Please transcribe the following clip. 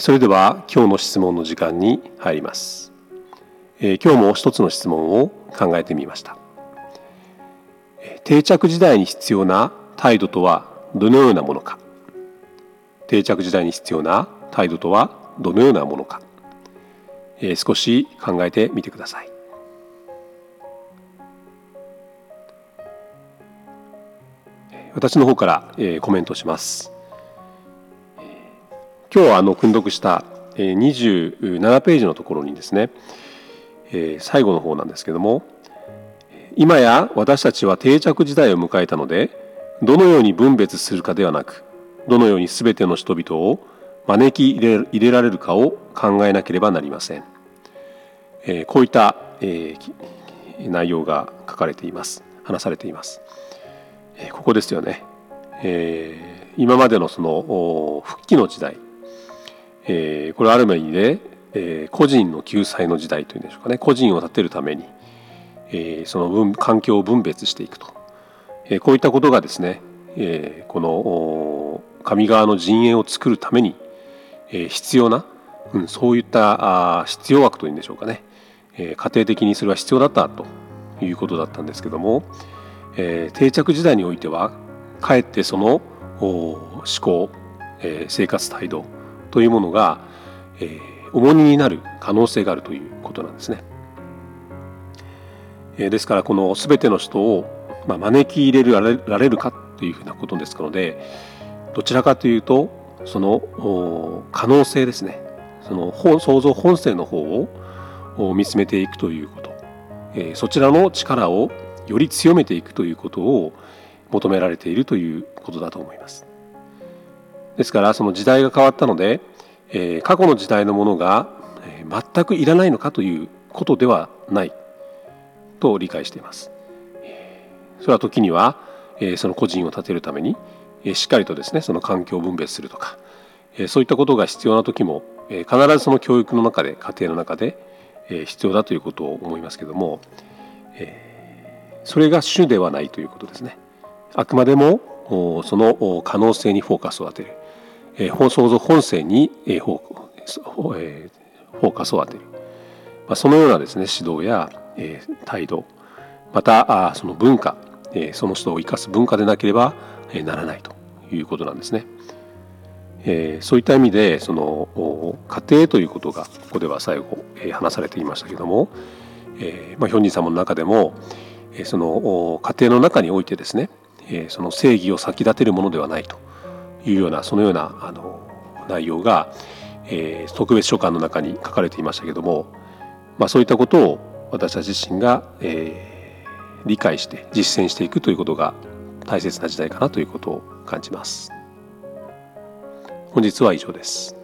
それでは今日の質問の時間に入ります。今日も一つの質問を考えてみました。定着時代に必要な態度とはどのようなものか。定着時代に必要な態度とはどのようなものか。少し考えてみてください。私の方からコメントします。今日はあの訓読した27ページのところにですね最後の方なんですけども今や私たちは定着時代を迎えたのでどのように分別するかではなくどのように全ての人々を招き入れられるかを考えなければなりません。こういった内容が書かれています。話されています。ここですよね。今までのその復帰の時代。えー、これある意味で、えー、個人の救済の時代というんでしょうかね。個人を立てるために、えー、その分環境を分別していくと、え、こういったことがですね、え、この上側の陣営を作るために、え、必要な、うん、そういったあ必要枠というんでしょうかね、え、家庭的にそれは必要だったということだったんですけども、え、定着時代においてはかえってその思考、え、生活態度というものが、えー、重荷になる可能性があるということなんですね。えー、ですからこの全ての人を、まあ、招き入れられるかというふうなことですのでどちらかというとその可能性ですねその創造本性の方を見つめていくということ、えー、そちらの力をより強めていくということを求められているということだと思います。ですからその時代が変わったので、えー、過去の時代のものが、全くいらないのかということではないと理解しています。それは時には、えー、その個人を立てるために、えー、しっかりとですねその環境を分別するとか、えー、そういったことが必要な時も、え、必ずその教育の中で家庭の中で、え、必要だということを思いますけども、え、それが主ではないということですね。あくまでもその可能性にフォーカスを当てる。えー、創造本性に、えーフォえー、フォーカスを当てる、まあ、そのようなですね指導や、え、態度。またあその文化、え、その人を生かす文化でなければ、え、ならないということなんですね。え、そういった意味でその家庭ということがここでは最後、え、話されていましたけども、えまあ、ヒョンジン様の中でも、え、その家庭の中においてですね、え、その正義を先立てるものではないと。いうようなそのようなあの内容が、えー、特別書簡の中に書かれていましたけども、まあ、そういったことを私たち自身が、えー、理解して実践していくということが大切な時代かなということを感じます。本日は以上です。